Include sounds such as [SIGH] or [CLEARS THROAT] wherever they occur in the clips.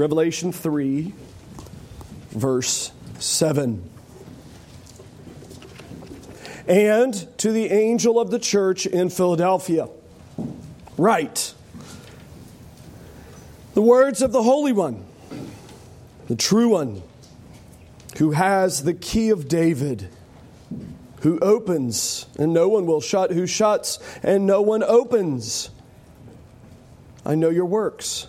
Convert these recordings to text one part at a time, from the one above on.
Revelation 3, verse 7. And to the angel of the church in Philadelphia, write the words of the Holy One, the true one, who has the key of David, who opens and no one will shut, who shuts and no one opens. I know your works.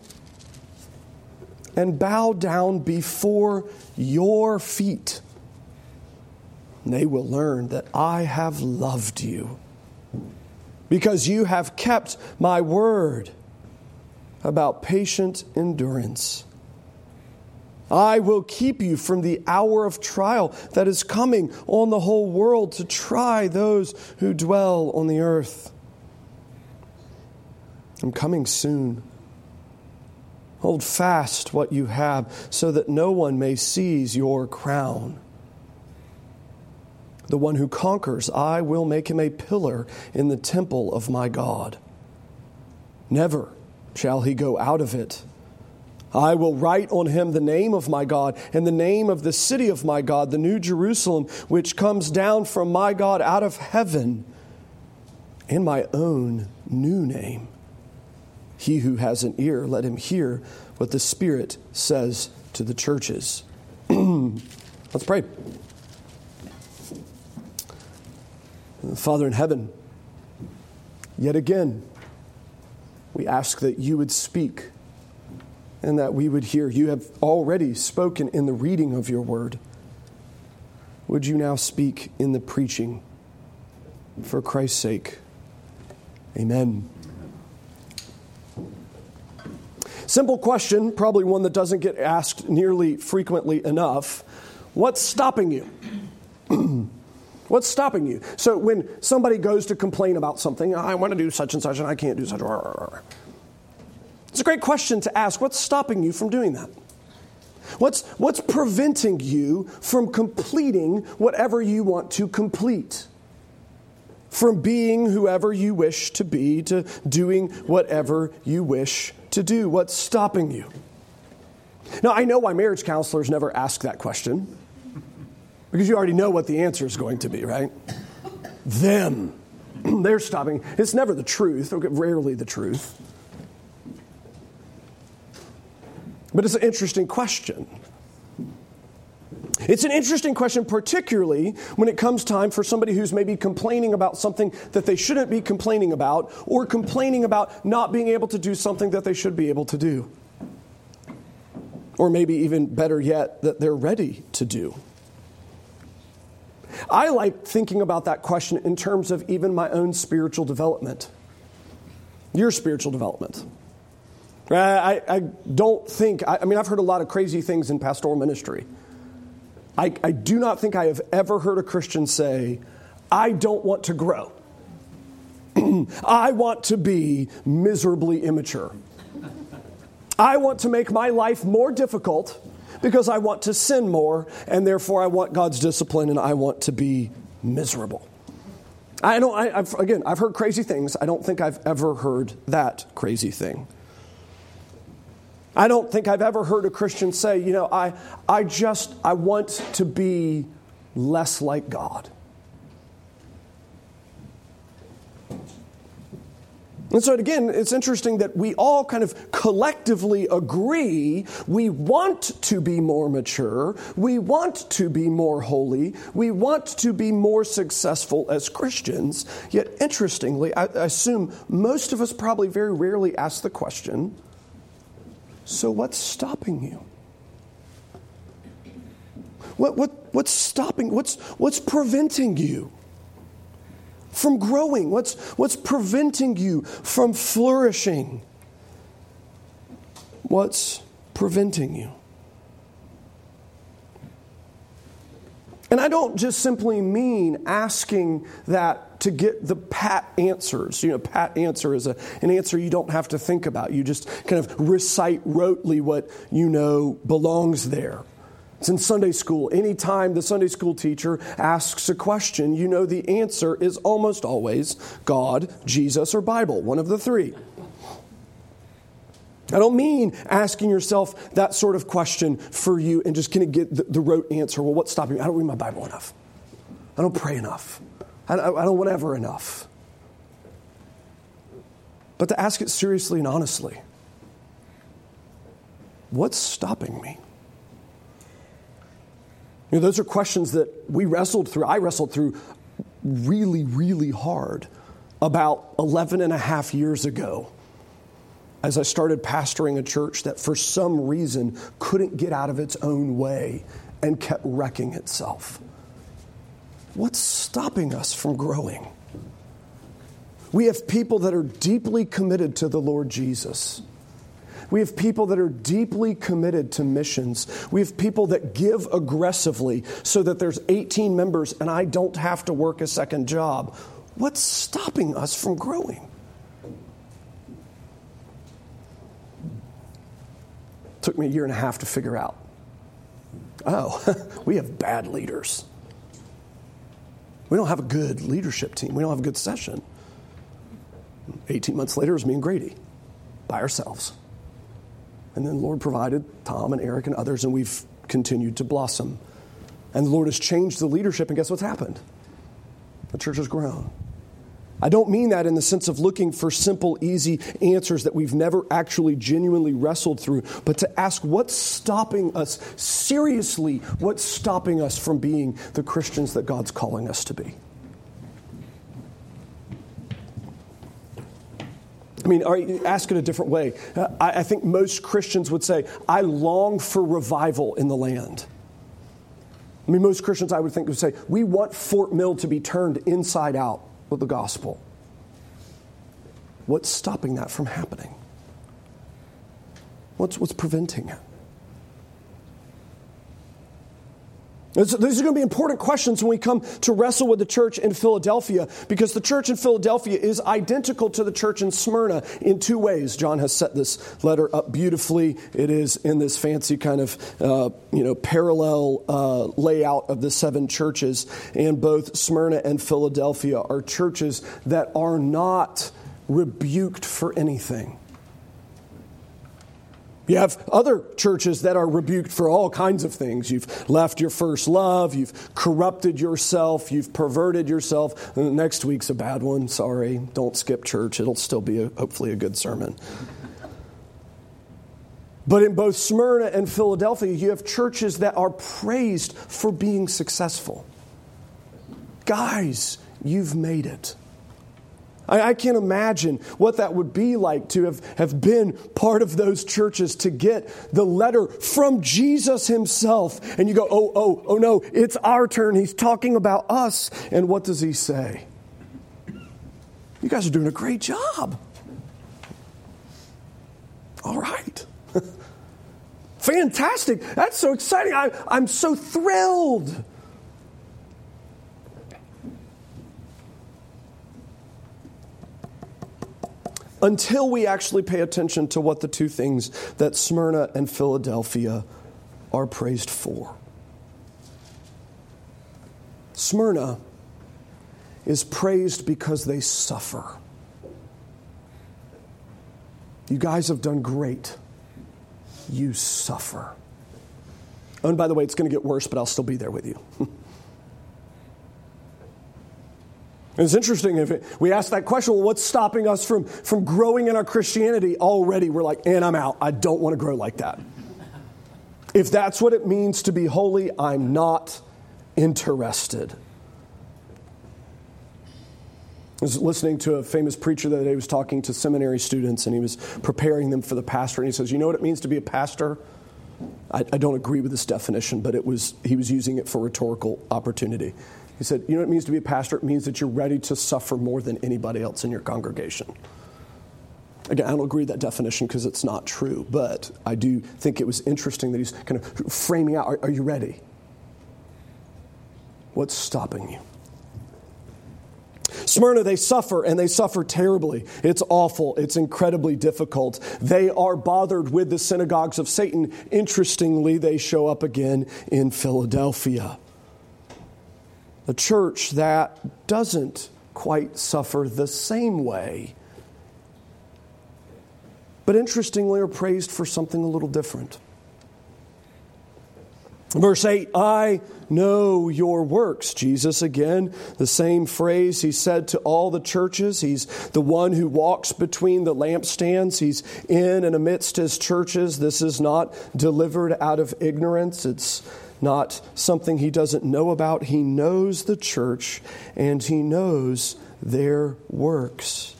and bow down before your feet. And they will learn that I have loved you because you have kept my word about patient endurance. I will keep you from the hour of trial that is coming on the whole world to try those who dwell on the earth. I'm coming soon. Hold fast what you have so that no one may seize your crown. The one who conquers, I will make him a pillar in the temple of my God. Never shall he go out of it. I will write on him the name of my God and the name of the city of my God, the new Jerusalem, which comes down from my God out of heaven, and my own new name. He who has an ear, let him hear what the Spirit says to the churches. [CLEARS THROAT] Let's pray. Father in heaven, yet again, we ask that you would speak and that we would hear. You have already spoken in the reading of your word. Would you now speak in the preaching for Christ's sake? Amen. Simple question, probably one that doesn't get asked nearly frequently enough. What's stopping you? [CLEARS THROAT] What's stopping you? So when somebody goes to complain about something, I want to do such and such and I can't do such. It's a great question to ask. What's stopping you from doing that? What's, what's preventing you from completing whatever you want to complete? From being whoever you wish to be to doing whatever you wish to do? What's stopping you? Now, I know why marriage counselors never ask that question because you already know what the answer is going to be, right? Them. [CLEARS THROAT] They're stopping. It's never the truth, rarely the truth. But it's an interesting question. It's an interesting question, particularly when it comes time for somebody who's maybe complaining about something that they shouldn't be complaining about, or complaining about not being able to do something that they should be able to do. Or maybe even better yet, that they're ready to do. I like thinking about that question in terms of even my own spiritual development, your spiritual development. I, I don't think, I, I mean, I've heard a lot of crazy things in pastoral ministry. I, I do not think I have ever heard a Christian say, I don't want to grow. [CLEARS THROAT] I want to be miserably immature. I want to make my life more difficult because I want to sin more, and therefore I want God's discipline and I want to be miserable. I don't, I, again, I've heard crazy things. I don't think I've ever heard that crazy thing. I don't think I've ever heard a Christian say, you know, I, I just, I want to be less like God. And so, again, it's interesting that we all kind of collectively agree we want to be more mature, we want to be more holy, we want to be more successful as Christians. Yet, interestingly, I, assume most of us probably very rarely ask the question so, what's stopping you? What, what, what's stopping? What's, what's preventing you from growing? What's, what's preventing you from flourishing? What's preventing you? And I don't just simply mean asking that to get the pat answers. You know, pat answer is a, an answer you don't have to think about. You just kind of recite rotely what you know belongs there. It's in Sunday school. Anytime the Sunday school teacher asks a question, you know the answer is almost always God, Jesus, or Bible, one of the three. I don't mean asking yourself that sort of question for you and just kind of get the, the rote answer. Well, what's stopping me? I don't read my Bible enough. I don't pray enough. I don't, I don't whatever enough. But to ask it seriously and honestly what's stopping me? You know, those are questions that we wrestled through. I wrestled through really, really hard about 11 and a half years ago as I started pastoring a church that for some reason couldn't get out of its own way and kept wrecking itself. What's stopping us from growing? We have people that are deeply committed to the Lord Jesus. We have people that are deeply committed to missions. We have people that give aggressively so that there's 18 members and I don't have to work a second job. What's stopping us from growing? Took me a year and a half to figure out. Oh, [LAUGHS] we have bad leaders. We don't have a good leadership team. We don't have a good session. 18 months later, it was me and Grady by ourselves. And then the Lord provided Tom and Eric and others, and we've continued to blossom. And the Lord has changed the leadership, and guess what's happened? The church has grown. I don't mean that in the sense of looking for simple, easy answers that we've never actually genuinely wrestled through, but to ask what's stopping us, seriously, what's stopping us from being the Christians that God's calling us to be. I mean, ask it a different way. Uh, I, I think most Christians would say, I long for revival in the land. I mean, most Christians, I would think, would say, we want Fort Mill to be turned inside out with the gospel. What's stopping that from happening? What's, what's preventing it? These are going to be important questions when we come to wrestle with the church in Philadelphia because the church in Philadelphia is identical to the church in Smyrna in two ways. John has set this letter up beautifully. It is in this fancy kind of uh, you know parallel uh, layout of the seven churches, and both Smyrna and Philadelphia are churches that are not rebuked for anything. You have other churches that are rebuked for all kinds of things. You've left your first love, you've corrupted yourself, you've perverted yourself. next week's a bad one. Sorry, don't skip church. It'll still be a, hopefully a good sermon. But in both Smyrna and Philadelphia, you have churches that are praised for being successful. Guys, you've made it. I, I can't imagine what that would be like to have, have been part of those churches to get the letter from Jesus himself. And you go, oh, oh, oh no, it's our turn. He's talking about us. And what does he say? You guys are doing a great job. All right. [LAUGHS] Fantastic. That's so exciting. I, I'm so thrilled. Until we actually pay attention to what the two things that Smyrna and Philadelphia are praised for. Smyrna is praised because they suffer. You guys have done great. You suffer. And by the way, it's going to get worse, but I'll still be there with you. [LAUGHS] It's interesting if it, we ask that question, well, what's stopping us from, from growing in our Christianity? Already we're like, and I'm out. I don't want to grow like that. If that's what it means to be holy, I'm not interested. I was listening to a famous preacher the other day. He was talking to seminary students and he was preparing them for the pastor. And he says, You know what it means to be a pastor? I, I don't agree with this definition, but it was, he was using it for rhetorical opportunity. He said, You know what it means to be a pastor? It means that you're ready to suffer more than anybody else in your congregation. Again, I don't agree with that definition because it's not true, but I do think it was interesting that he's kind of framing out are, are you ready? What's stopping you? Smyrna, they suffer and they suffer terribly. It's awful. It's incredibly difficult. They are bothered with the synagogues of Satan. Interestingly, they show up again in Philadelphia. A church that doesn't quite suffer the same way, but interestingly are praised for something a little different. Verse 8, I know your works. Jesus, again, the same phrase he said to all the churches. He's the one who walks between the lampstands. He's in and amidst his churches. This is not delivered out of ignorance. It's not something he doesn't know about. He knows the church and he knows their works.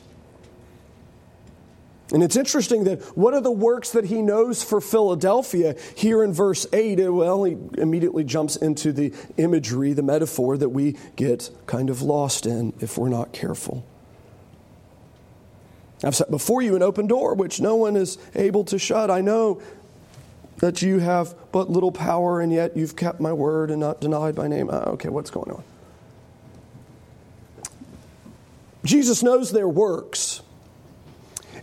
And it's interesting that what are the works that he knows for Philadelphia here in verse 8? Well, he immediately jumps into the imagery, the metaphor that we get kind of lost in if we're not careful. I've set before you an open door which no one is able to shut. I know that you have but little power, and yet you've kept my word and not denied my name. Uh, okay, what's going on? Jesus knows their works.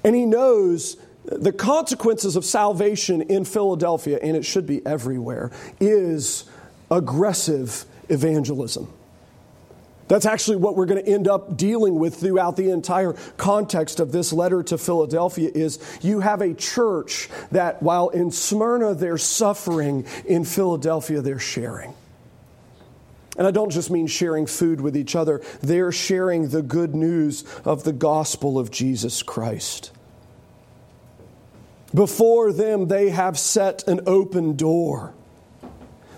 And he knows the consequences of salvation in Philadelphia, and it should be everywhere, is aggressive evangelism. That's actually what we're going to end up dealing with throughout the entire context of this letter to Philadelphia is you have a church that while in Smyrna they're suffering, in Philadelphia they're sharing. And I don't just mean sharing food with each other, they're sharing the good news of the gospel of Jesus Christ. Before them, they have set an open door.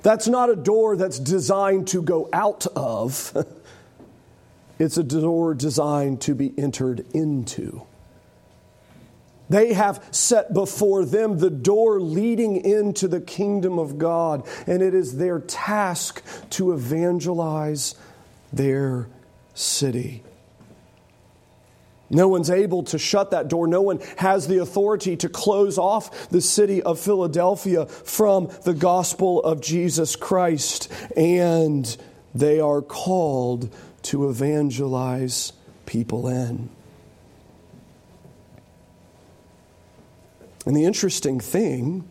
That's not a door that's designed to go out of, [LAUGHS] it's a door designed to be entered into. They have set before them the door leading into the kingdom of God, and it is their task to evangelize their city. No one's able to shut that door. No one has the authority to close off the city of Philadelphia from the gospel of Jesus Christ. And they are called to evangelize people in. And the interesting thing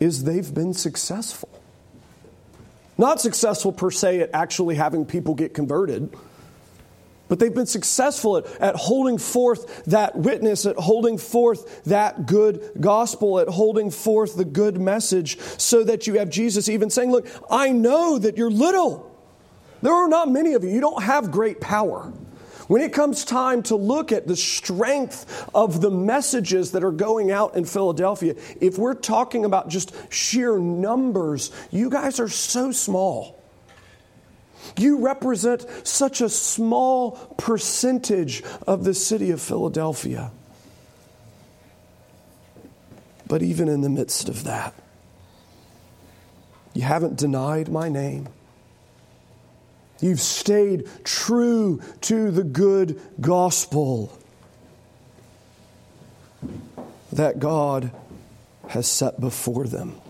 is they've been successful. Not successful per se at actually having people get converted, but they've been successful at, at holding forth that witness, at holding forth that good gospel, at holding forth the good message, so that you have Jesus even saying, Look, I know that you're little. There are not many of you. You don't have great power. When it comes time to look at the strength of the messages that are going out in Philadelphia, if we're talking about just sheer numbers, you guys are so small. You represent such a small percentage of the city of Philadelphia. But even in the midst of that, you haven't denied my name. You've stayed true to the good gospel that God has set before them.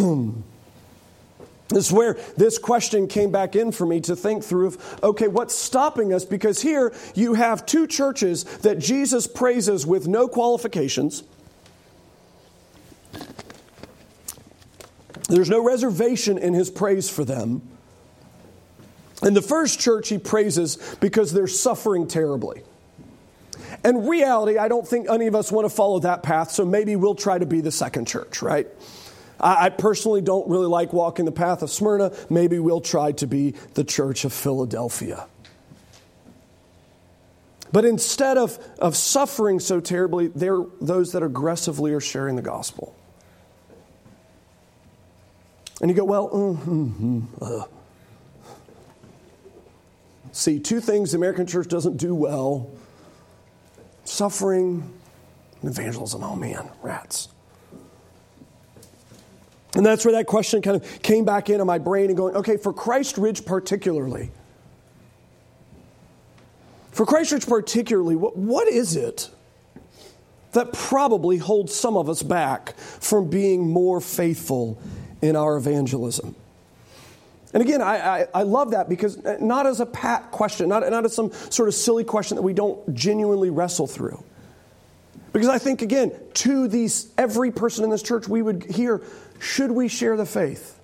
[CLEARS THROAT] This is where this question came back in for me to think through of, okay, what's stopping us? Because here you have two churches that Jesus praises with no qualifications. There's no reservation in his praise for them. In the first church, he praises because they're suffering terribly. In reality, I don't think any of us want to follow that path, so maybe we'll try to be the second church, right? I, personally don't really like walking the path of Smyrna. Maybe we'll try to be the church of Philadelphia. But instead of, of suffering so terribly, they're those that aggressively are sharing the gospel. And you go, well, mm-hmm, uh. see, two things the American church doesn't do well suffering and evangelism. Oh man, rats. And that's where that question kind of came back into my brain and going, okay, for Christ Ridge particularly, For Christchurch particularly, what, what is it that probably holds some of us back from being more faithful in our evangelism? And again, I, I, I, love that because uh, not as a pat question, not, not as some sort of silly question that we don't genuinely wrestle through. Because I think, again, to these, every person in this church, we would hear, should we share the faith?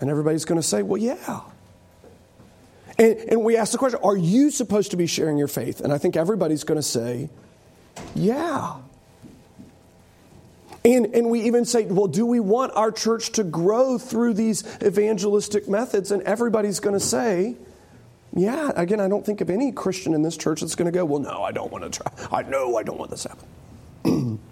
And everybody's going to say, well, yeah. And, and we ask the question, are you supposed to be sharing your faith? And I think everybody's going to say, yeah. And, and we even say, well, do we want our church to grow through these evangelistic methods? And everybody's going to say, yeah. Again, I don't think of any Christian in this church that's going to go, well, no, I don't want to try. I know I don't want this to happen. [CLEARS THROAT]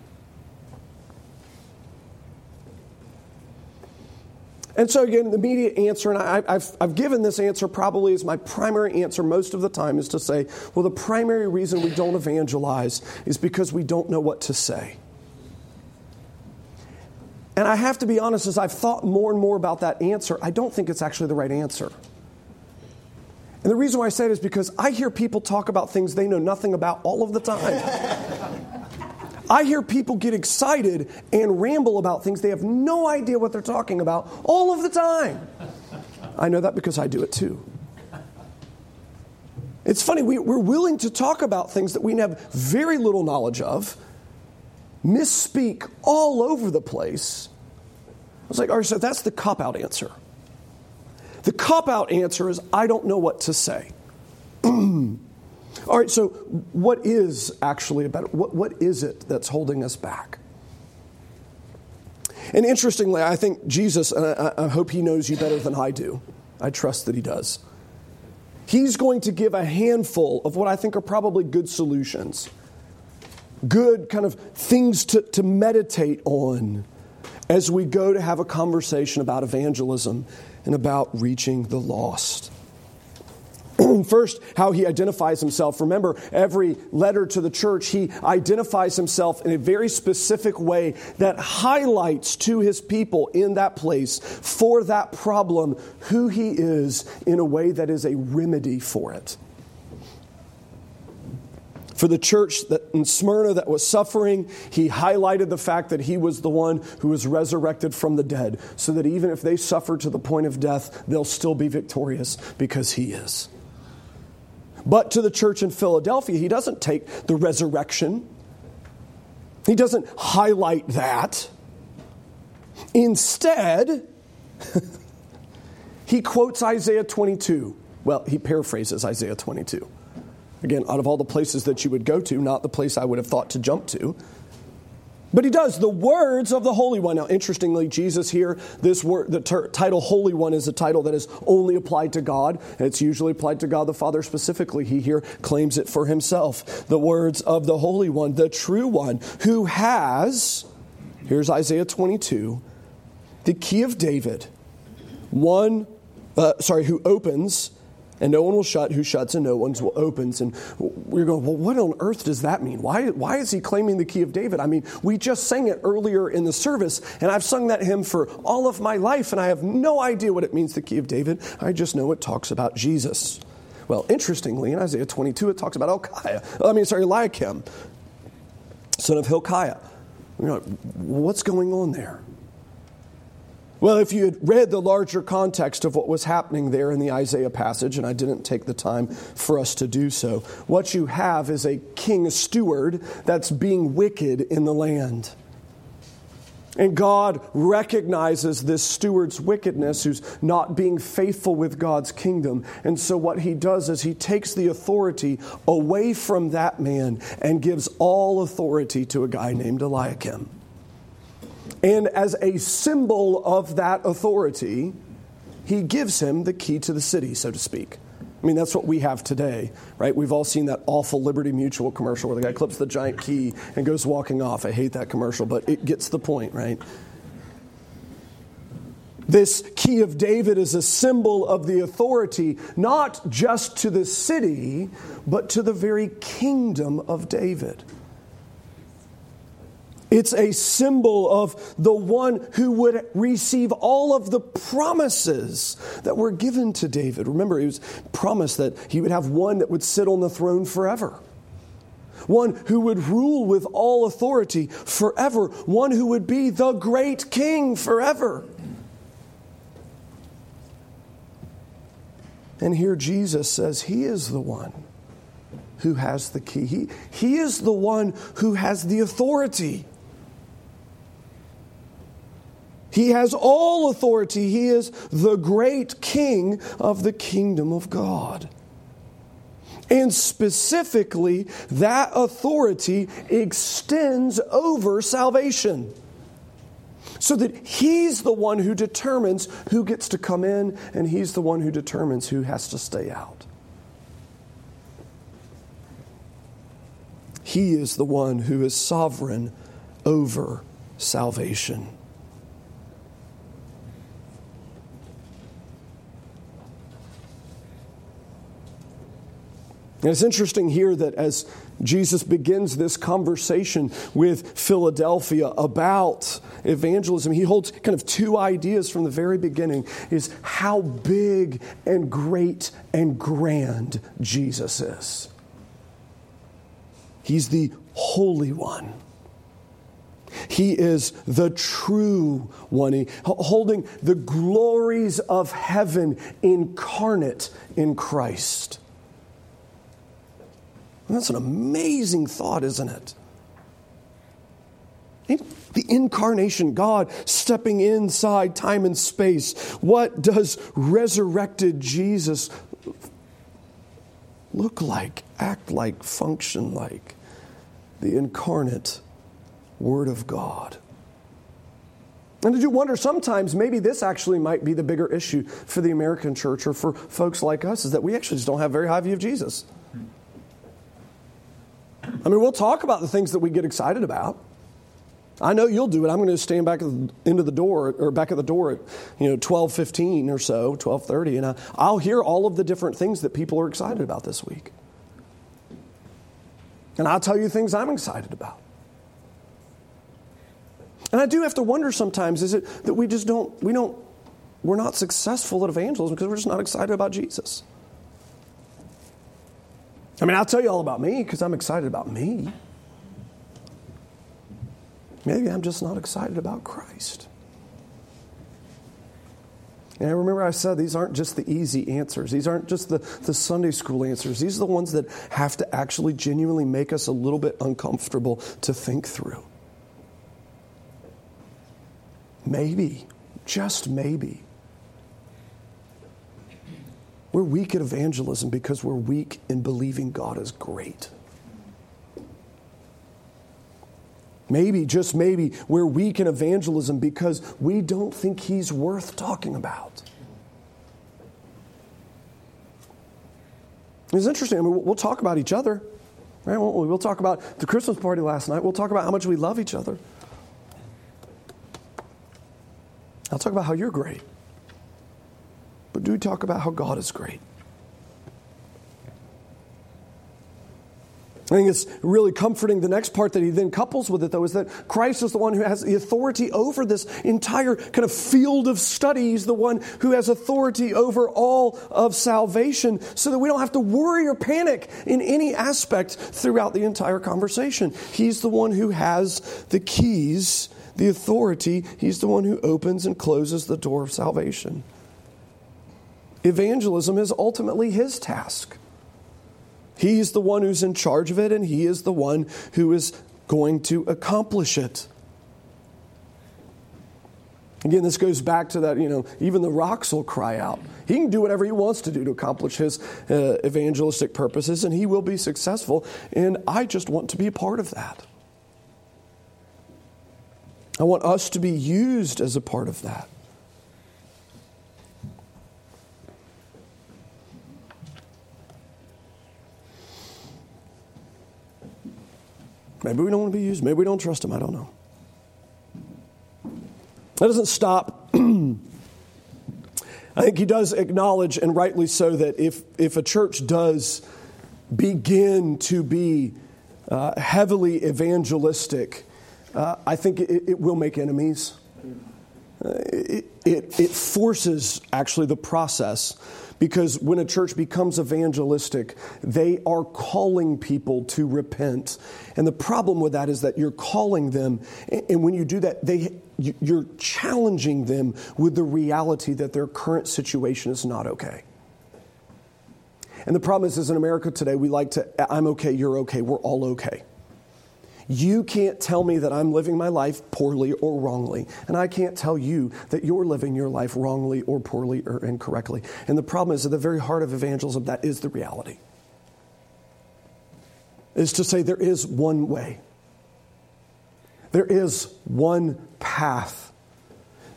And so, again, the immediate answer, and I, have I've given this answer probably as my primary answer most of the time, is to say, well, the primary reason we don't evangelize is because we don't know what to say. And I have to be honest, as I've thought more and more about that answer, I don't think it's actually the right answer. And the reason why I say it is because I hear people talk about things they know nothing about all of the time. I hear people get excited and ramble about things they have no idea what they're talking about all of the time. I know that because I do it too. It's funny, we, are willing to talk about things that we have very little knowledge of misspeak all over the place. I was like, all right, so that's the cop out answer. The cop out answer is, I don't know what to say. [CLEARS THROAT] all right, so what is actually about what, what is it that's holding us back? And interestingly, I think Jesus, and I, I hope he knows you better than I do. I trust that he does. He's going to give a handful of what I think are probably good solutions good kind of things to, to meditate on as we go to have a conversation about evangelism and about reaching the lost. [CLEARS THROAT] First, how he identifies himself. Remember, every letter to the church, he identifies himself in a very specific way that highlights to his people in that place for that problem who he is in a way that is a remedy for it for the church that in Smyrna that was suffering, he highlighted the fact that he was the one who was resurrected from the dead, so that even if they suffer to the point of death, they'll still be victorious because he is. But to the church in Philadelphia, he doesn't take the resurrection, he doesn't highlight that. Instead, [LAUGHS] he quotes Isaiah 22. Well, he paraphrases Isaiah 22. Again, out of all the places that you would go to, not the place I would have thought to jump to. But he does the words of the Holy One. Now, interestingly, Jesus here, this word, the ter- title Holy One is a title that is only applied to God, it's usually applied to God the Father specifically. He here claims it for himself. The words of the Holy One, the true One, who has, here's Isaiah 22, the key of David, one, uh, sorry, who opens and no one will shut who shuts, and no one will opens. And we're going, well, what on earth does that mean? Why, why is he claiming the key of David? I mean, we just sang it earlier in the service, and I've sung that hymn for all of my life, and I have no idea what it means, the key of David. I just know it talks about Jesus. Well, interestingly, in Isaiah 22, it talks about Elkiah. I mean, sorry, Eliakim, son of Hilkiah. You know, what's going on there? Well, if you had read the larger context of what was happening there in the Isaiah passage, and I didn't take the time for us to do so, what you have is a king, steward, that's being wicked in the land. And God recognizes this steward's wickedness who's not being faithful with God's kingdom. And so, what he does is he takes the authority away from that man and gives all authority to a guy named Eliakim. And as a symbol of that authority, he gives him the key to the city, so to speak. I mean, that's what we have today, right? We've all seen that awful Liberty Mutual commercial where the guy clips the giant key and goes walking off. I hate that commercial, but it gets the point, right? This key of David is a symbol of the authority, not just to the city, but to the very kingdom of David. It's a symbol of the one who would receive all of the promises that were given to David. Remember, he was promised that he would have one that would sit on the throne forever. One who would rule with all authority forever. One who would be the great king forever. And here Jesus says he is the one who has the key. He, he is the one who has the authority. He has all authority. He is the great king of the kingdom of God. And specifically, that authority extends over salvation. So that he's the one who determines who gets to come in, and he's the one who determines who has to stay out. He is the one who is sovereign over salvation. And it's interesting here that as Jesus begins this conversation with Philadelphia about evangelism, he holds kind of two ideas from the very beginning is how big and great and grand Jesus is. He's the Holy One. He is the true one, holding the glories of heaven incarnate in Christ. That's an amazing thought, isn't it? The incarnation, God stepping inside time and space. What does resurrected Jesus look like, act like, function like? The incarnate Word of God. And did you wonder sometimes maybe this actually might be the bigger issue for the American church or for folks like us is that we actually just don't have a very high view of Jesus. I mean, we'll talk about the things that we get excited about. I know you'll do it. I'm going to stand back at the the door or back at the door at you know 12:15 or so, 12:30 and I'll hear all of the different things that people are excited about this week. And I'll tell you things I'm excited about. And I do have to wonder sometimes is it that we just don't we don't we're not successful at evangelism because we're just not excited about Jesus. I mean, I'll tell you all about me because I'm excited about me. Maybe I'm just not excited about Christ. And I remember I said these aren't just the easy answers. These aren't just the, the Sunday school answers. These are the ones that have to actually genuinely make us a little bit uncomfortable to think through. Maybe, just maybe, we're weak at evangelism because we're weak in believing God is great. Maybe, just maybe, we're weak in evangelism because we don't think He's worth talking about. It's interesting. I mean, we'll talk about each other. Right? We'll talk about the Christmas party last night. We'll talk about how much we love each other. I'll talk about how you're great. But do talk about how God is great. I think it's really comforting. The next part that he then couples with it, though, is that Christ is the one who has the authority over this entire kind of field of study. He's the one who has authority over all of salvation so that we don't have to worry or panic in any aspect throughout the entire conversation. He's the one who has the keys, the authority. He's the one who opens and closes the door of salvation. Evangelism is ultimately his task. He's the one who's in charge of it, and he is the one who is going to accomplish it. Again, this goes back to that, you know, even the rocks will cry out. He can do whatever he wants to do to accomplish his uh, evangelistic purposes, and he will be successful. And I just want to be a part of that. I want us to be used as a part of that. Maybe we don't want to be used. Maybe we don't trust him. I don't know. That doesn't stop. [CLEARS THROAT] I think he does acknowledge, and rightly so, that if, if a church does begin to be uh, heavily evangelistic, uh, I think it, it, will make enemies. Uh, it, it, it forces actually the process because when a church becomes evangelistic, they are calling people to repent. And the problem with that is that you're calling them, and when you do that, they, you're challenging them with the reality that their current situation is not okay. And the problem is, is in America today, we like to, I'm okay, you're okay, we're all okay. You can't tell me that I'm living my life poorly or wrongly, and I can't tell you that you're living your life wrongly or poorly or incorrectly. And the problem is, at the very heart of evangelism, that is the reality. Is to say there is one way, there is one path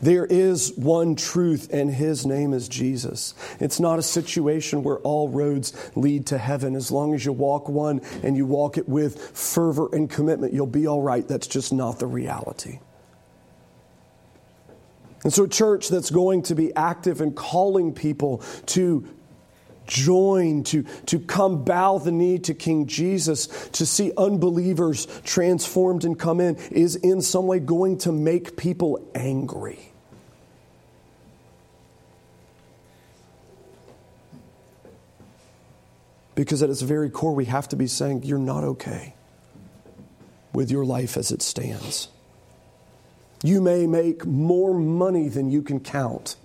there is one truth, and his name is Jesus. It's not a situation where all roads lead to heaven. As long as you walk one and you walk it with fervor and commitment, you'll be all right. That's just not the reality. And so, a church that's going to be active and calling people to join, to, to come bow the knee to King Jesus, to see unbelievers transformed and come in, is in some way going to make people angry. Because at its very core, we have to be saying, You're not okay with your life as it stands. You may make more money than you can count.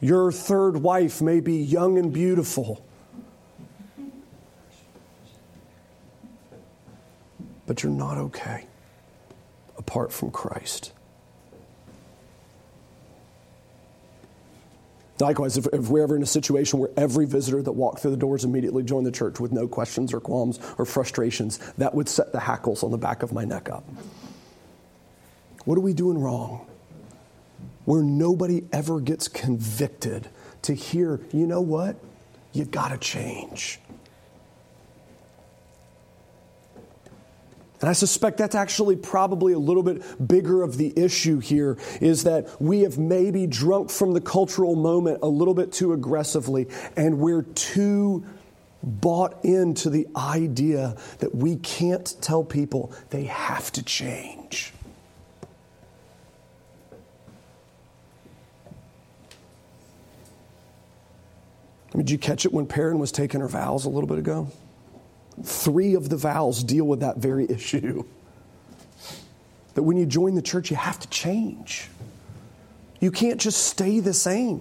Your third wife may be young and beautiful. But you're not okay apart from Christ. Likewise, if, if, we're ever in a situation where every visitor that walked through the doors immediately joined the church with no questions or qualms or frustrations, that would set the hackles on the back of my neck up. What are we doing wrong? Where nobody ever gets convicted to hear, you know what? You've got to change. And I suspect that's actually probably a little bit bigger of the issue here is that we have maybe drunk from the cultural moment a little bit too aggressively, and we're too bought into the idea that we can't tell people they have to change. I mean, did you catch it when Perrin was taking her vows a little bit ago? Three of the vows deal with that very [LAUGHS] issue. That when you join the church, you have to change. You can't just stay the same.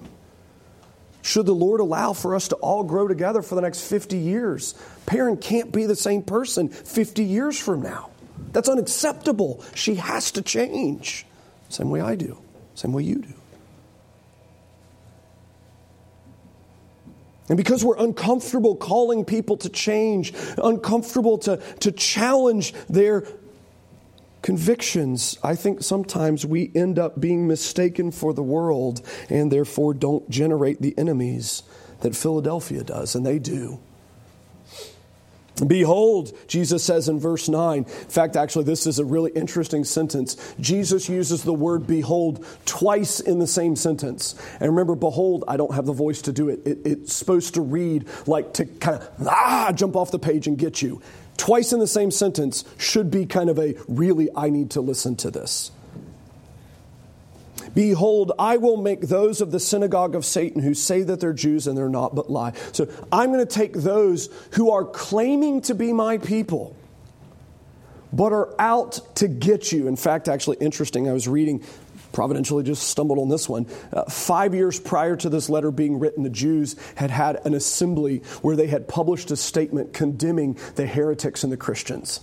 Should the Lord allow for us to all grow together for the next 50 years, Perrin can't be the same person 50 years from now. That's unacceptable. She has to change. Same way I do, same way you do. And because we're uncomfortable calling people to change, uncomfortable to, to challenge their convictions, I think sometimes we end up being mistaken for the world and therefore don't generate the enemies that Philadelphia does, and they do. Behold, Jesus says in verse 9. In fact, actually, this is a really interesting sentence. Jesus uses the word behold twice in the same sentence. And remember, behold, I don't have the voice to do it. it it's supposed to read like to kind of ah, jump off the page and get you. Twice in the same sentence should be kind of a really, I need to listen to this. Behold, I will make those of the synagogue of Satan who say that they're Jews and they're not, but lie. So I'm going to take those who are claiming to be my people, but are out to get you. In fact, actually, interesting, I was reading providentially just stumbled on this one. Uh, five years prior to this letter being written, the Jews had had an assembly where they had published a statement condemning the heretics and the Christians.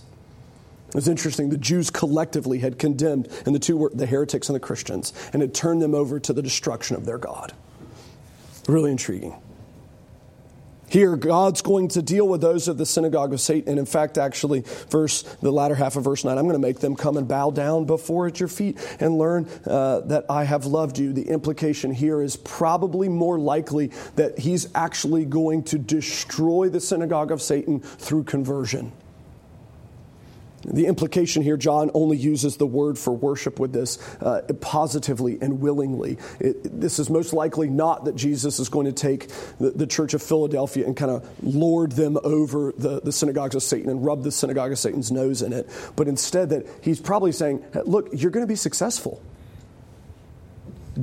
It was interesting. The Jews collectively had condemned, and the two were the heretics and the Christians, and had turned them over to the destruction of their God. Really intriguing. Here, God's going to deal with those of the synagogue of Satan. And in fact, actually, verse the latter half of verse 9, I'm going to make them come and bow down before at your feet and learn uh, that I have loved you. The implication here is probably more likely that he's actually going to destroy the synagogue of Satan through conversion. The implication here, John only uses the word for worship with this uh, positively and willingly. It, this is most likely not that Jesus is going to take the, the church of Philadelphia and kind of lord them over the, the synagogues of Satan and rub the synagogue of Satan's nose in it, but instead that he's probably saying, look, you're going to be successful.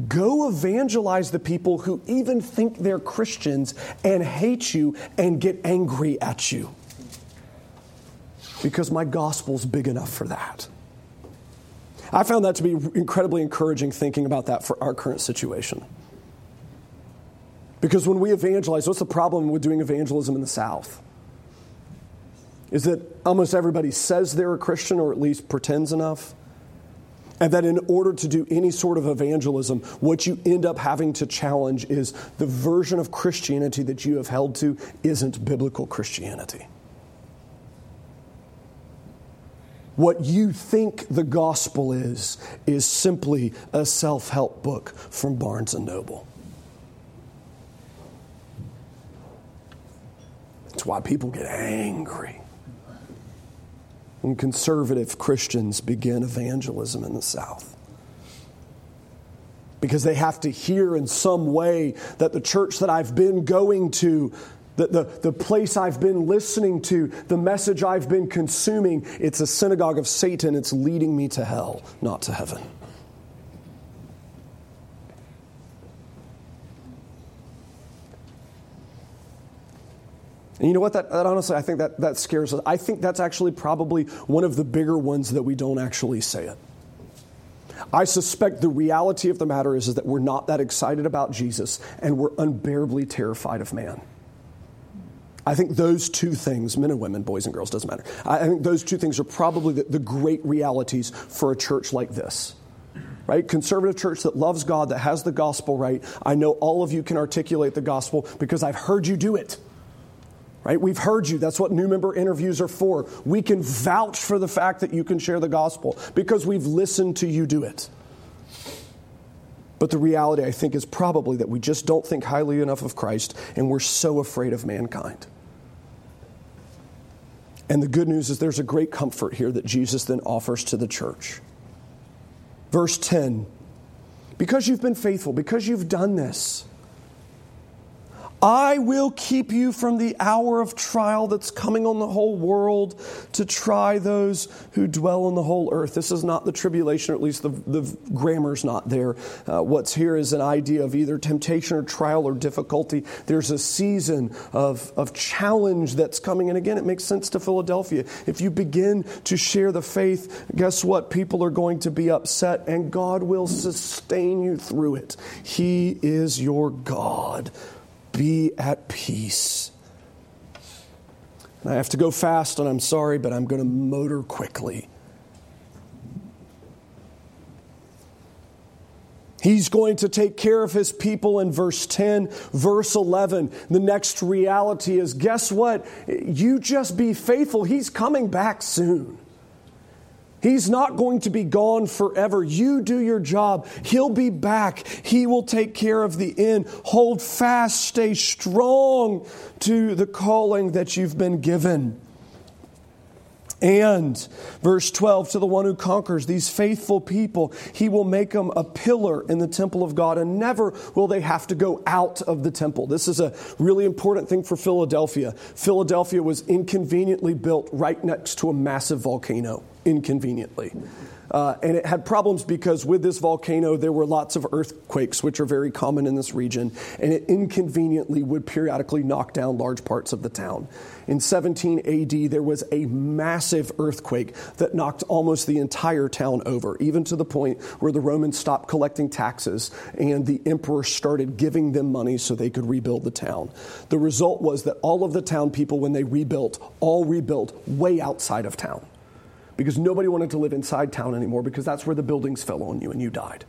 Go evangelize the people who even think they're Christians and hate you and get angry at you because my gospel's big enough for that. I found that to be incredibly encouraging thinking about that for our current situation. Because when we evangelize, what's the problem with doing evangelism in the South? Is that almost everybody says they're a Christian or at least pretends enough. And that in order to do any sort of evangelism, what you end up having to challenge is the version of Christianity that you have held to isn't biblical Christianity. What you think the gospel is, is simply a self help book from Barnes and Noble. That's why people get angry when conservative Christians begin evangelism in the South. Because they have to hear in some way that the church that I've been going to the, the, the place I've been listening to, the message I've been consuming, it's a synagogue of Satan. It's leading me to hell, not to heaven. And you know what? That, that, honestly, I think that, that scares us. I think that's actually probably one of the bigger ones that we don't actually say it. I suspect the reality of the matter is, is that we're not that excited about Jesus and we're unbearably terrified of man. I think those two things, men and women, boys and girls, doesn't matter. I think those two things are probably the, the great realities for a church like this right? Conservative church that loves God, that has the gospel right. I know all of you can articulate the gospel because I've heard you do it. Right? We've heard you. That's what new member interviews are for. We can vouch for the fact that you can share the gospel because we've listened to you do it. But the reality, I think, is probably that we just don't think highly enough of Christ and we're so afraid of mankind. And the good news is there's a great comfort here that Jesus then offers to the church. Verse 10 Because you've been faithful, because you've done this, I will keep you from the hour of trial that's coming on the whole world to try those who dwell on the whole earth. This is not the tribulation, or at least the, the grammar's not there. Uh, what's here is an idea of either temptation or trial or difficulty. There's a season of, of challenge that's coming. And again, it makes sense to Philadelphia. If you begin to share the faith, guess what? People are going to be upset, and God will sustain you through it. He is your God be at peace. And I have to go fast, and I'm sorry, but I'm going to motor quickly. He's going to take care of his people in verse 10. Verse 11, the next reality is guess what? You just be faithful. He's coming back soon. He's not going to be gone forever. You do your job. He'll be back. He will take care of the end. Hold fast, stay strong to the calling that you've been given. And, verse 12, to the one who conquers these faithful people, he will make them a pillar in the temple of God, and never will they have to go out of the temple. This is a really important thing for Philadelphia. Philadelphia was inconveniently built right next to a massive volcano inconveniently. Uh, and it had problems because with this volcano, there were lots of earthquakes, which are very common in this region, and it inconveniently would periodically knock down large parts of the town. In 17 AD, there was a massive earthquake that knocked almost the entire town over, even to the point where the Romans stopped collecting taxes and the emperor started giving them money so they could rebuild the town. The result was that all of the town people, when they rebuilt, all rebuilt way outside of town because nobody wanted to live inside town anymore because that's where the buildings fell on you and you died.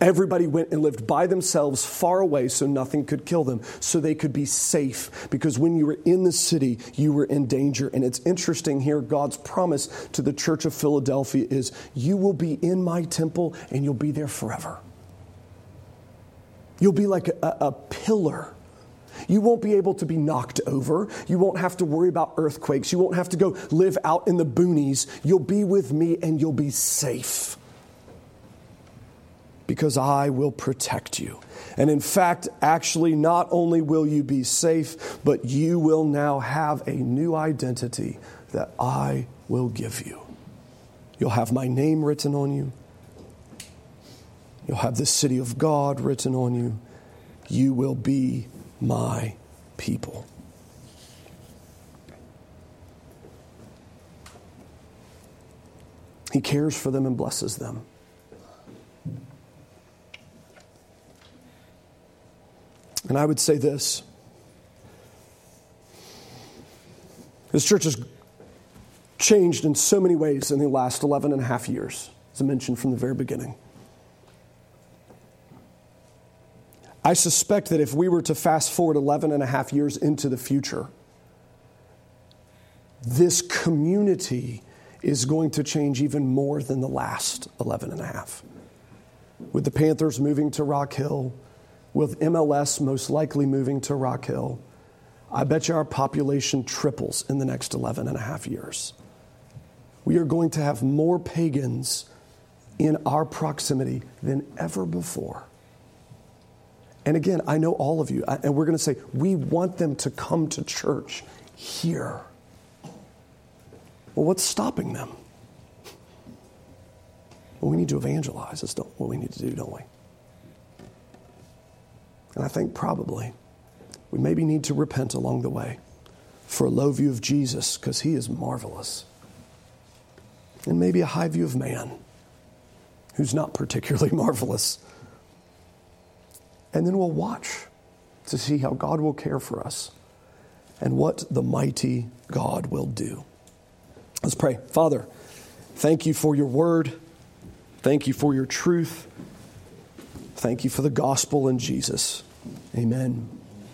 Everybody went and lived by themselves far away so nothing could kill them, so they could be safe. Because when you were in the city, you were in danger. And it's interesting here, God's promise to the church of Philadelphia is you will be in my temple and you'll be there forever. You'll be like a, a pillar You won't be able to be knocked over. You won't have to worry about earthquakes. You won't have to go live out in the boonies. You'll be with me and you'll be safe because I will protect you. And in fact, actually, not only will you be safe, but you will now have a new identity that I will give you. You'll have my name written on you. You'll have the city of God written on you. You will be my people. He cares for them and blesses them. And I would say this this church has changed in so many ways in the last 11 and a half years, as I mentioned from the very beginning. I suspect that if we were to fast forward 11 and a half years into the future, this community is going to change even more than the last 11 and a half. With the Panthers moving to Rock Hill, with MLS most likely moving to Rock Hill, I bet you our population triples in the next 11 and a half years. We are going to have more pagans in our proximity than ever before. And again, I know all of you, and we're going to say, we want them to come to church here. Well, what's stopping them? Well, we need to evangelize. That's what we need to do, don't we? And I think probably we maybe need to repent along the way for a low view of Jesus because he is marvelous. And maybe a high view of man who's not particularly [LAUGHS] marvelous. And then we'll watch to see how God will care for us and what the mighty God will do. Let's pray. Father, thank you for your word. Thank you for your truth. Thank you for the gospel in Jesus. Amen.